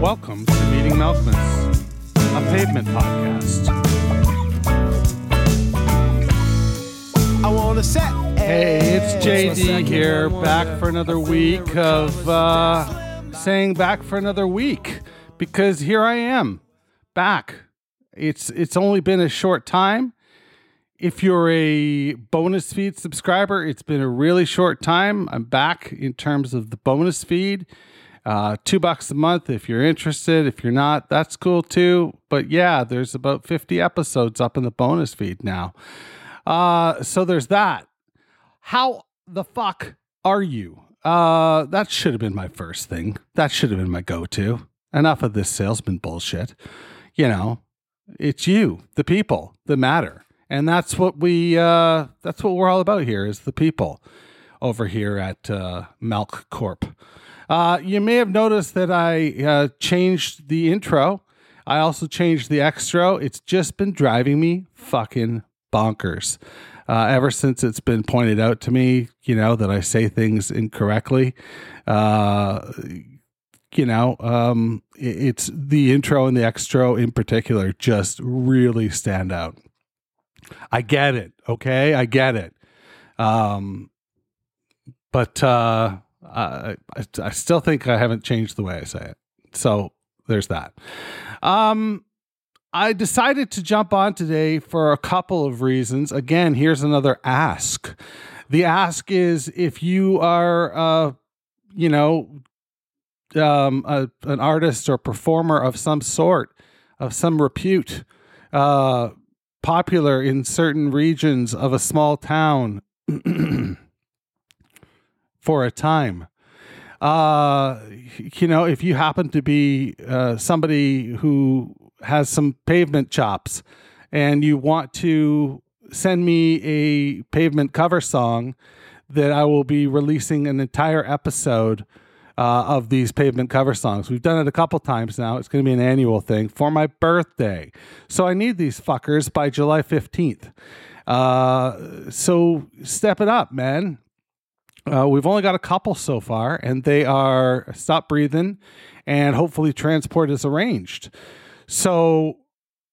Welcome to Meeting Malkmus, a pavement podcast. I wanna set. Hey, it's JD here, back for another week of uh, saying back for another week because here I am, back. It's it's only been a short time. If you're a bonus feed subscriber, it's been a really short time. I'm back in terms of the bonus feed. Uh, two bucks a month if you're interested. If you're not, that's cool too. But yeah, there's about 50 episodes up in the bonus feed now. Uh, so there's that. How the fuck are you? Uh, that should have been my first thing. That should have been my go to. Enough of this salesman bullshit. You know, it's you, the people that matter. And that's what we, uh, that's what we're all about here is the people over here at uh, Malk Corp. Uh, you may have noticed that I uh, changed the intro. I also changed the extra. It's just been driving me fucking bonkers. Uh, ever since it's been pointed out to me, you know, that I say things incorrectly. Uh, you know, um, it's the intro and the extra in particular just really stand out. I get it. Okay. I get it. Um, but, uh, I, I, still think I haven't changed the way I say it. So there's that. Um, I decided to jump on today for a couple of reasons. Again, here's another ask. The ask is if you are, uh, you know, um, a, an artist or performer of some sort, of some repute, uh, popular in certain regions of a small town for a time. Uh, you know, if you happen to be uh, somebody who has some pavement chops and you want to send me a pavement cover song, that I will be releasing an entire episode uh, of these pavement cover songs. We've done it a couple times now. It's going to be an annual thing for my birthday. So I need these fuckers by July 15th. Uh, so step it up, man. Uh, we've only got a couple so far, and they are Stop Breathing and hopefully Transport is Arranged. So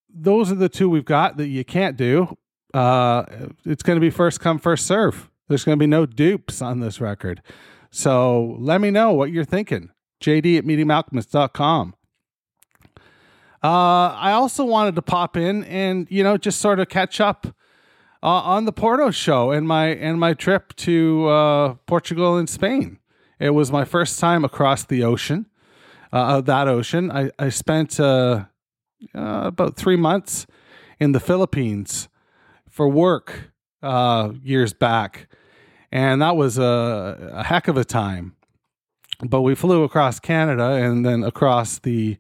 those are the two we've got that you can't do. Uh, it's going to be first come, first serve. There's going to be no dupes on this record. So let me know what you're thinking. JD at meetingmalkmus.com. Uh, I also wanted to pop in and, you know, just sort of catch up uh, on the Porto show and my and my trip to uh, Portugal and Spain. It was my first time across the ocean, uh, that ocean. I I spent uh, uh, about three months in the Philippines for work uh, years back, and that was a, a heck of a time. But we flew across Canada and then across the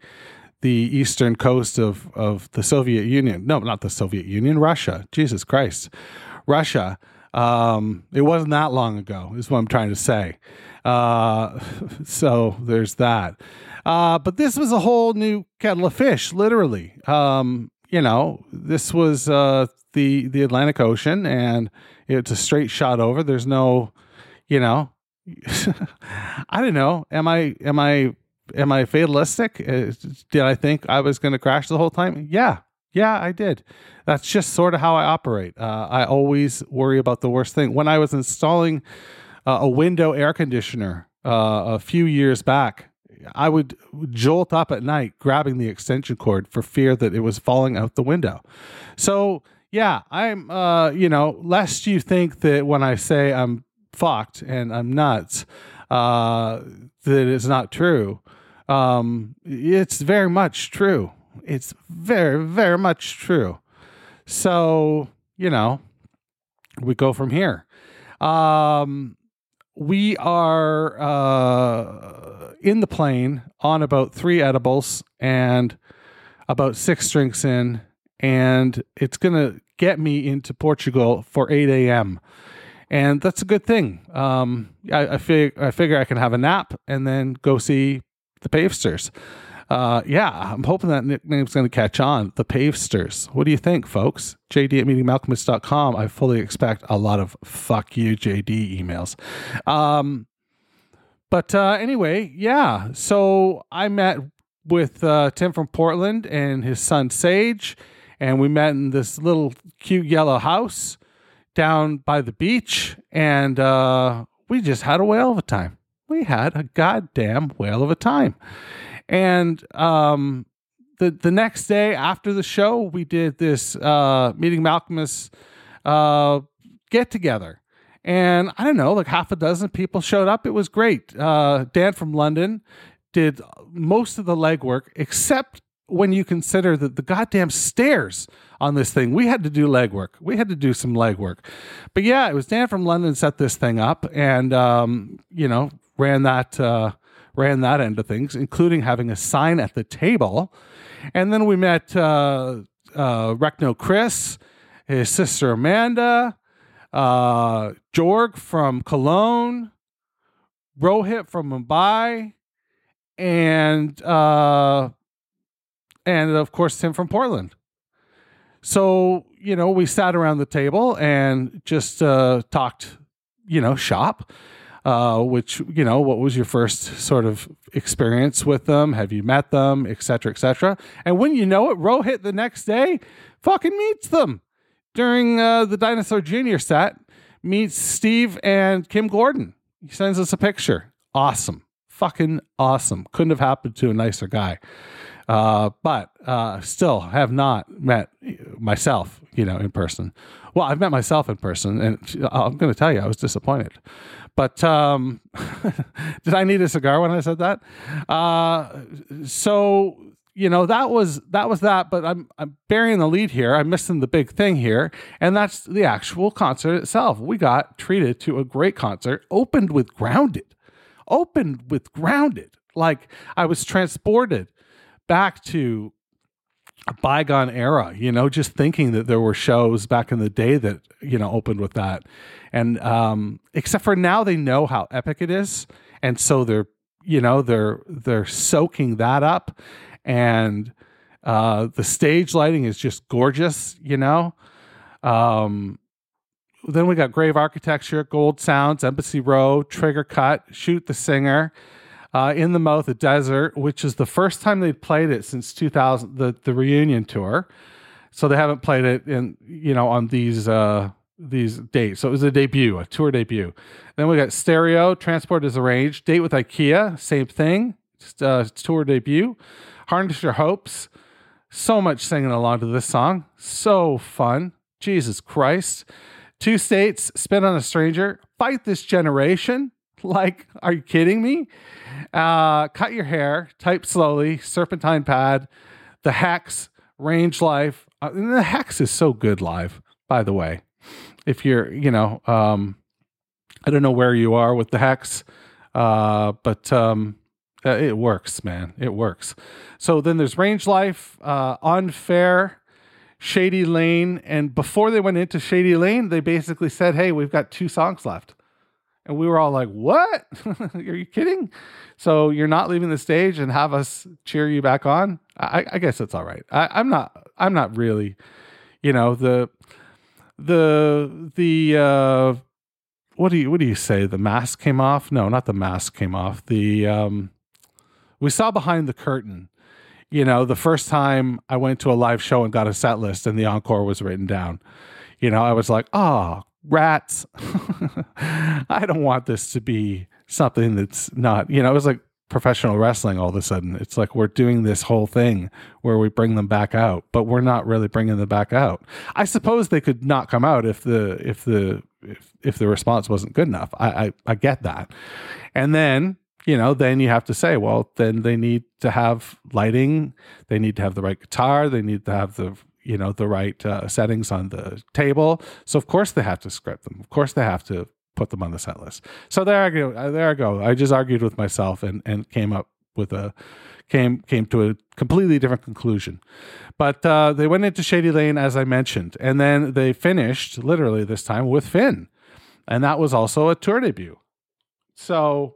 the eastern coast of, of the Soviet Union. No, not the Soviet Union, Russia. Jesus Christ. Russia. Um, it wasn't that long ago, is what I'm trying to say. Uh, so there's that. Uh, but this was a whole new kettle of fish, literally. Um, you know, this was uh, the the Atlantic Ocean, and it's a straight shot over. There's no, you know, I don't know. Am I am I am I fatalistic? Uh, Did I think I was going to crash the whole time? Yeah, yeah, I did. That's just sort of how I operate. Uh, I always worry about the worst thing. When I was installing uh, a window air conditioner uh, a few years back, I would jolt up at night grabbing the extension cord for fear that it was falling out the window. So, yeah, I'm, uh, you know, lest you think that when I say I'm fucked and I'm nuts, uh, that it's not true. Um, it's very much true. It's very, very much true. So, you know, we go from here. Um, we are uh, in the plane on about three edibles and about six drinks in, and it's gonna get me into Portugal for eight a.m. And that's a good thing. Um, I, I, fig- I figure I can have a nap and then go see the Pavesters uh, yeah, I'm hoping that nickname's going to catch on. The Pavesters. What do you think, folks? JD at meetingmalkmus.com. I fully expect a lot of fuck you, JD emails. Um, but uh, anyway, yeah. So I met with uh, Tim from Portland and his son Sage, and we met in this little cute yellow house down by the beach, and uh, we just had a whale of a time. We had a goddamn whale of a time. And um, the the next day after the show, we did this uh, meeting Malkmus uh, get together, and I don't know, like half a dozen people showed up. It was great. Uh, Dan from London did most of the legwork, except when you consider that the goddamn stairs on this thing. We had to do legwork. We had to do some legwork. But yeah, it was Dan from London set this thing up and um, you know, ran that uh ran that end of things, including having a sign at the table. And then we met uh, uh, Chris, his sister Amanda, uh, Jorg from Cologne, Rohit from Mumbai, and uh, and of course Tim from Portland. So you know we sat around the table and just uh, talked, you know, shop uh, which you know what was your first sort of experience with them? Have you met them? Etc etc and when you know it rohit the next day fucking meets them during uh, the dinosaur junior set meets steve and kim gordon. He sends us a picture. Awesome. Fucking awesome. Couldn't have happened to a nicer guy. Uh, but uh, still have not met myself you know in person. Well i've met myself in person and i'm going to tell you i was disappointed but um, did I need a cigar when I said that? Uh, so you know that was that was that. But I'm I'm burying the lead here. I'm missing the big thing here, and that's the actual concert itself. We got treated to a great concert, opened with Grounded, opened with Grounded. Like I was transported back to bygone era, you know, just thinking that there were shows back in the day that, you know, opened with that. And um, except for now they know how epic it is. And so they're, you know, they're they're soaking that up. And uh the stage lighting is just gorgeous, you know. Um then we got Grave Architecture, Gold Sounds, Embassy Row, Trigger Cut, Shoot the Singer uh, in the Mouth a Desert, which is the first time they'd played it since 2000, the, the reunion tour. So they haven't played it in, you know, on these uh, these dates. So it was a debut, a tour debut. Then we got Stereo, Transport is Arranged, Date with IKEA, same thing, just uh, tour debut. Harness Your Hopes, so much singing along to this song, so fun. Jesus Christ. Two States, Spit on a Stranger, Fight This Generation. Like, are you kidding me? Uh, cut your hair, type slowly, serpentine pad, the Hexx, range life. Uh, the Hexx is so good live, by the way. If you're, you know, um, I don't know where you are with the Hexx, uh, but um, uh, it works, man. It works. So then there's range life, uh, unfair, shady lane, and before they went into shady lane, they basically said, "Hey, we've got two songs left." And we were all like, What? Are you kidding? So you're not leaving the stage and have us cheer you back on? I, I guess it's all right. I, I'm not I'm not really, you know, the the the uh what do you what do you say? The mask came off? No, not the mask came off. The um we saw behind the curtain. You know, the first time I went to a live show and got a set list and the encore was written down. You know, I was like, oh, rats. I don't want this to be something that's not, you know, it was like professional wrestling all of a sudden. It's like we're doing this whole thing where we bring them back out, but we're not really bringing them back out. I suppose they could not come out if the if the if, if the response wasn't good enough. I, I I get that. And then you know, then you have to say, well, then they need to have lighting, they need to have the right guitar, they need to have the you know the right uh, settings on the table. So of course they have to script them. Of course they have to put them on the set list. So there I go. uh, There I go. I just argued with myself and and came up with a came came to a completely different conclusion. But uh, they went into Shady Lane as I mentioned, and then they finished literally this time with Fin, and that was also a tour debut. So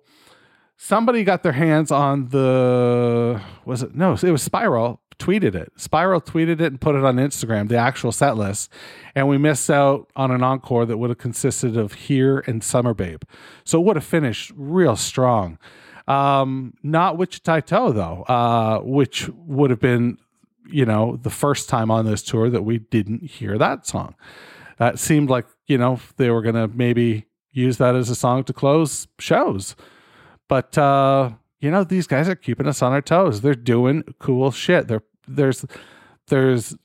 somebody got their hands on the was it no it was Spiral tweeted it. Spiral tweeted it and put it on Instagram, the actual set list, and we missed out on an encore that would have consisted of Here and Summer Babe. So it would have finished real strong. Um, not Wichita Toe though, uh, which would have been, you know, the first time on this tour that we didn't hear that song. That seemed like you know they were gonna maybe use that as a song to close shows, but uh, you know these guys are keeping us on our toes. They're doing cool shit. They're there's there's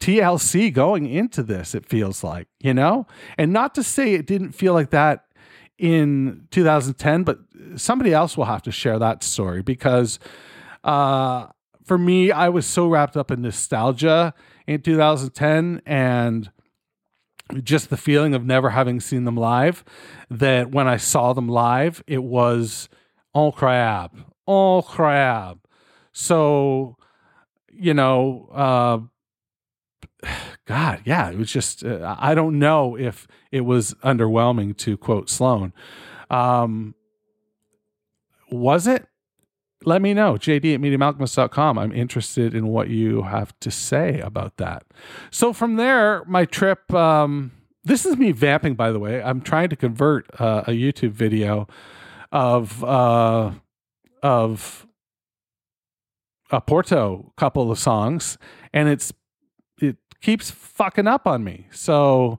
TLC going into this. It feels like you know, and not to say it didn't feel like that in 2010, but somebody else will have to share that story because uh, for me, I was so wrapped up in nostalgia in 2010 and just the feeling of never having seen them live that when I saw them live, it was all crap, all crap. So, you know, uh, God, yeah, it was just, uh, I don't know if it was underwhelming to quote Sloan. Um, was it? Let me know. JD at meetingmalkmus.com. I'm interested in what you have to say about that. So from there, my trip, um, this is me vamping, by the way. I'm trying to convert uh, a YouTube video of, uh, of a Porto couple of songs, and it's, it keeps fucking up on me. So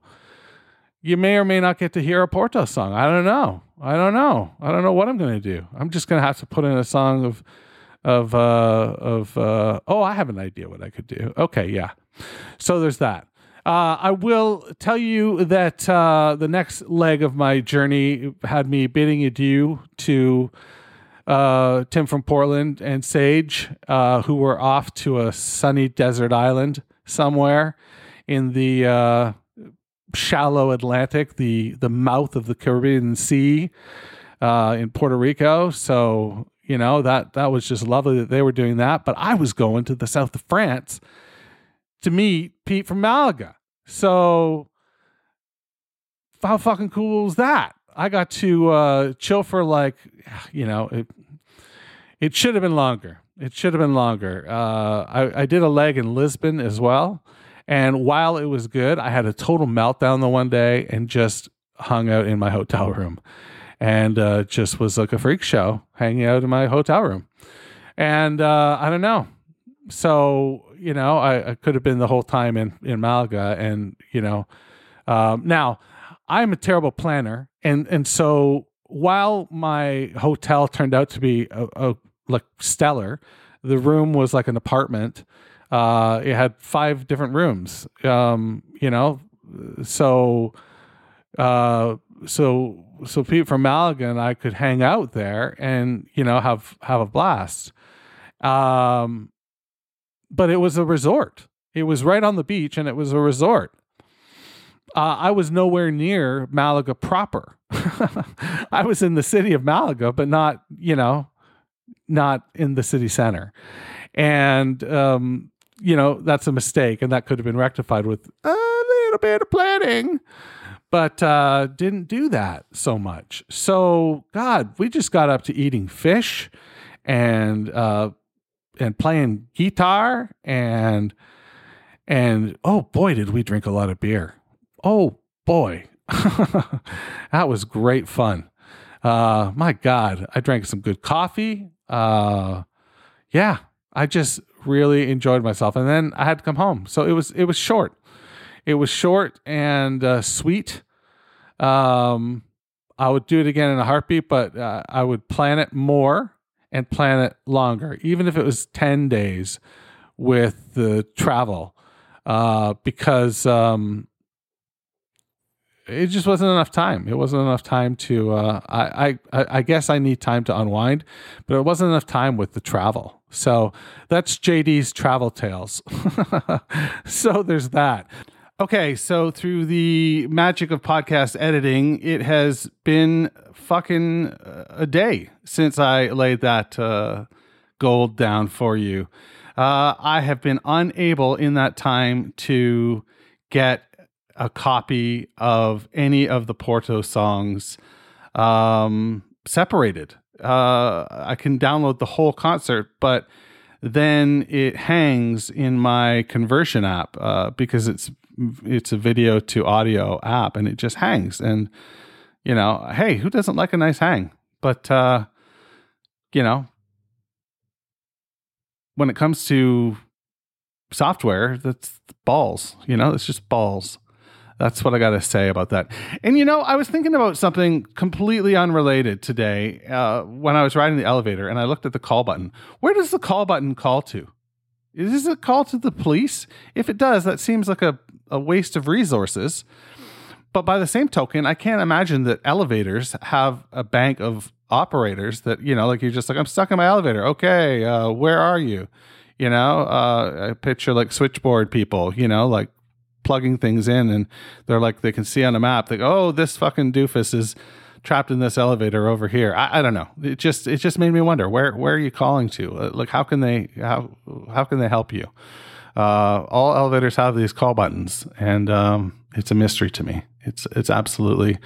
you may or may not get to hear a Porto song. I don't know. I don't know. I don't know what I'm to do. I'm just to have to put in a song of of uh of uh oh, I have an idea what I could do. Okay, yeah. So there's that. Uh, I will tell you that uh, the next leg of my journey had me bidding adieu to uh, Tim from Portland and Sage, uh, who were off to a sunny desert island somewhere in the uh, shallow Atlantic, the the mouth of the Caribbean Sea uh, in Puerto Rico. So you know that that was just lovely that they were doing that. But I was going to the south of France to meet Pete from Malaga. So how fucking cool was that? I got to uh, chill for like, you know, it, it should have been longer. It should have been longer. Uh, I, I did a leg in Lisbon as well. And while it was good, I had a total meltdown the one day and just hung out in my hotel room and uh, just was like a freak show hanging out in my hotel room. And uh, I don't know. So, you know, I, I could have been the whole time in, in Malaga. And, you know, um, now I'm a terrible planner. And, and so while my hotel turned out to be a, a like stellar, the room was like an apartment. Uh, it had five different rooms. Um, you know, so uh, so so Pete from Malaga and I could hang out there and you know have have a blast. Um, but it was a resort. It was right on the beach, and it was a resort. Uh, I was nowhere near Malaga proper. I was in the city of Malaga, but not you know, not in the city center. And um, you know that's a mistake, and that could have been rectified with a little bit of planning but uh, didn't do that so much. So God, we just got up to eating fish and uh, and playing guitar and and oh boy, did we drink a lot of beer. Oh boy, that was great fun. Uh, my God, I drank some good coffee. Uh, yeah, I just really enjoyed myself, and then I had to come home, so it was it was short. It was short and uh, sweet. Um, I would do it again in a heartbeat, but uh, I would plan it more and plan it longer, even if it was 10 days with the travel, uh, because um, it just wasn't enough time. It wasn't enough time to. Uh, I, I I guess I need time to unwind, but it wasn't enough time with the travel. So that's JD's travel tales. so there's that. Okay, so through the magic of podcast editing, it has been fucking uh, a day since I laid that uh, gold down for you. Uh, I have been unable in that time to get a copy of any of the Porto songs um, separated. Uh, I can download the whole concert, but then it hangs in my conversion app uh, because it's it's a video to audio app, and it just hangs. And you know, hey, who doesn't like a nice hang? But uh, you know, when it comes to software, that's balls. You know, it's just balls. That's what I got to say about that. And you know, I was thinking about something completely unrelated today uh, when I was riding the elevator and I looked at the call button. Where does the call button call to? Is it a call to the police? If it does, that seems like a, a waste of resources. But by the same token, I can't imagine that elevators have a bank of operators that, you know, like you're just like, I'm stuck in my elevator. Okay, uh, where are you? You know, uh, I picture like switchboard people, you know, like plugging things in and they're like they can see on a map like oh this fucking doofus is trapped in this elevator over here. I, I, don't know. It just it just made me wonder where where are you calling to? Uh, like how can they how how can they help you? Uh, all elevators have these call buttons and um, it's a mystery to me. It's it's absolutely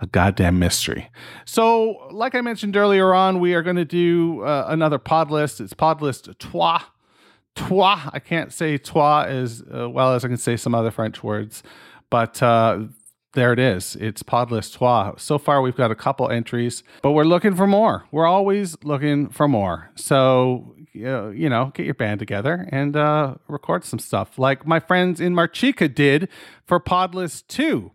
a goddamn mystery. So, like I mentioned earlier on, we are going to do uh, another pod list. It's pod list trois toi. I can't say toi as uh, well as I can say some other French words, but uh, there it is. It's Podlist Trois. So far, we've got a couple entries, but we're looking for more. We're always looking for more. So, uh, you know, get your band together and uh, record some stuff like my friends in Marchica did for Podlist 2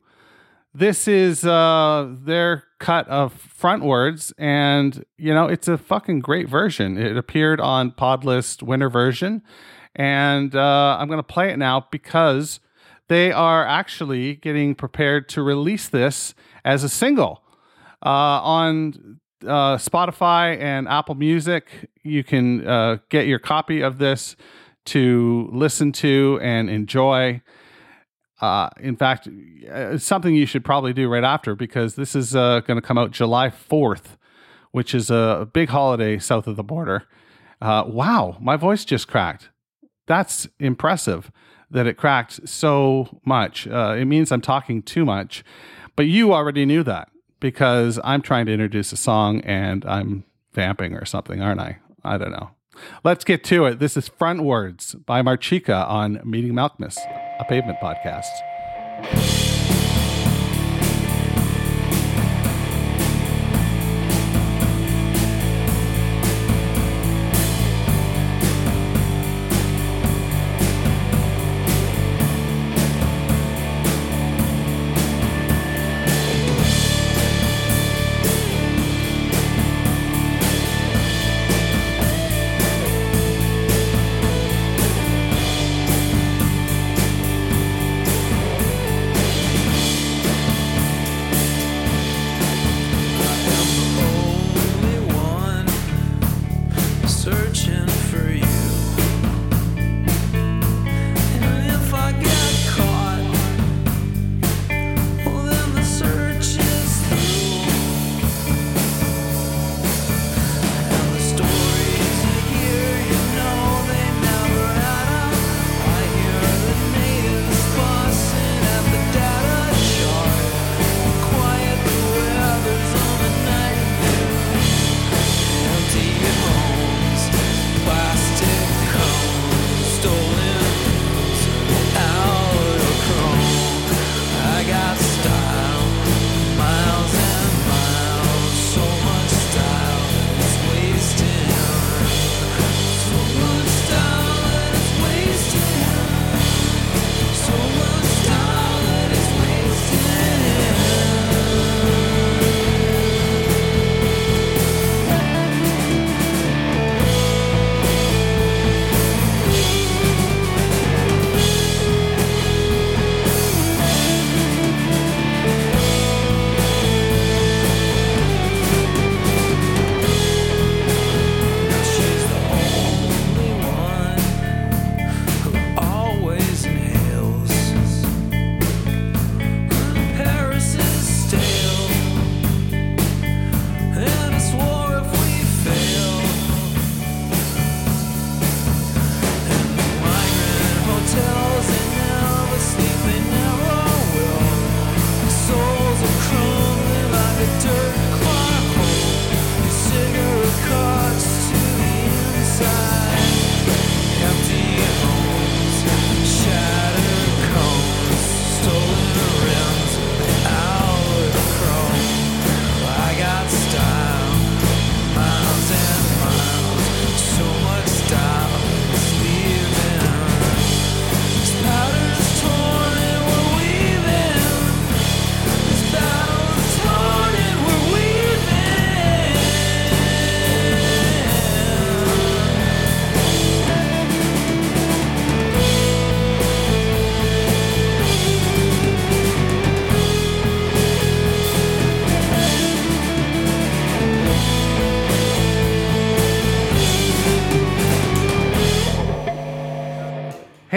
this is uh, their cut of frontwards, and you know it's a fucking great version. It appeared on Podlist Winter version, and uh, I'm going to play it now because they are actually getting prepared to release this as a single uh, on uh, Spotify and Apple Music. You can uh, get your copy of this to listen to and enjoy. Uh, in fact, it's something you should probably do right after because this is uh, going to come out July 4th, which is a big holiday south of the border. Uh, wow, my voice just cracked. That's impressive that it cracked so much. Uh, it means I'm talking too much. But you already knew that because I'm trying to introduce a song and I'm vamping or something, aren't I? I don't know. Let's get to it. This is Frontwards by Marchica on Meeting Malkmus, a pavement podcast.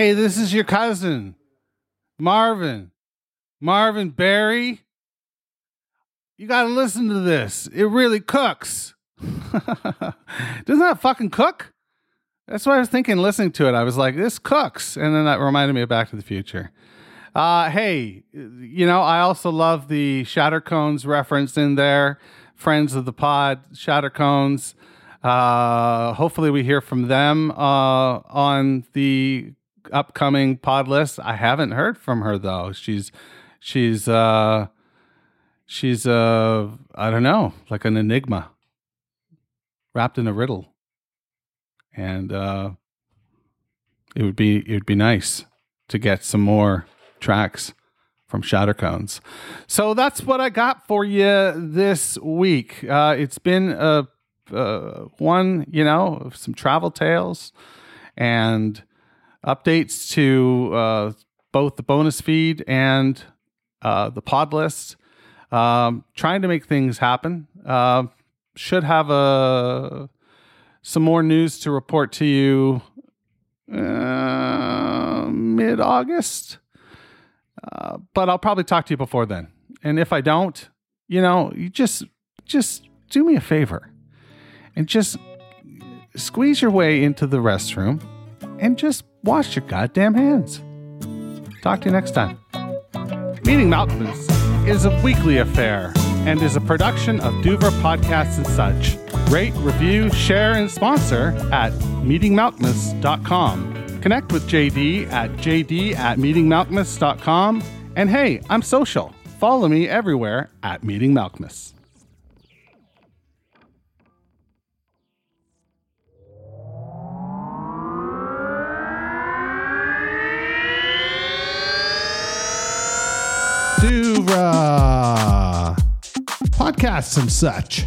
Hey, this is your cousin, Marvin. Marvin Berry. You got to listen to this. It really cooks. Doesn't that fucking cook? That's what I was thinking listening to it. I was like, this cooks. And then that reminded me of Back to the Future. Uh, hey, you know, I also love the Shattercones reference in there. Friends of the pod, Shattercones. Uh, hopefully, we hear from them uh, on the upcoming pod list. I haven't heard from her though. She's she's uh, she's uh, I don't know, like an enigma wrapped in a riddle, and uh, it would be it would be nice to get some more tracks from Shattercones. So that's what I got for you this week. Uh, it's been a, uh, one, you know, some travel tales and updates to uh, both the bonus feed and uh, the pod list. Um, trying to make things happen. Uh, should have a some more news to report to you uh, mid August. Uh, but I'll probably talk to you before then. And if I don't, you know, you just just do me a favor and just squeeze your way into the restroom and just wash your goddamn hands. Talk to you next time. Meeting Malkmus is a weekly affair and is a production of Duver Podcasts and such. Rate, review, share, and sponsor at meetingmalkmus.com. Connect with JD at jd at meetingmalkmus.com. And hey, I'm social. Follow me everywhere at Meeting Podcasts and such.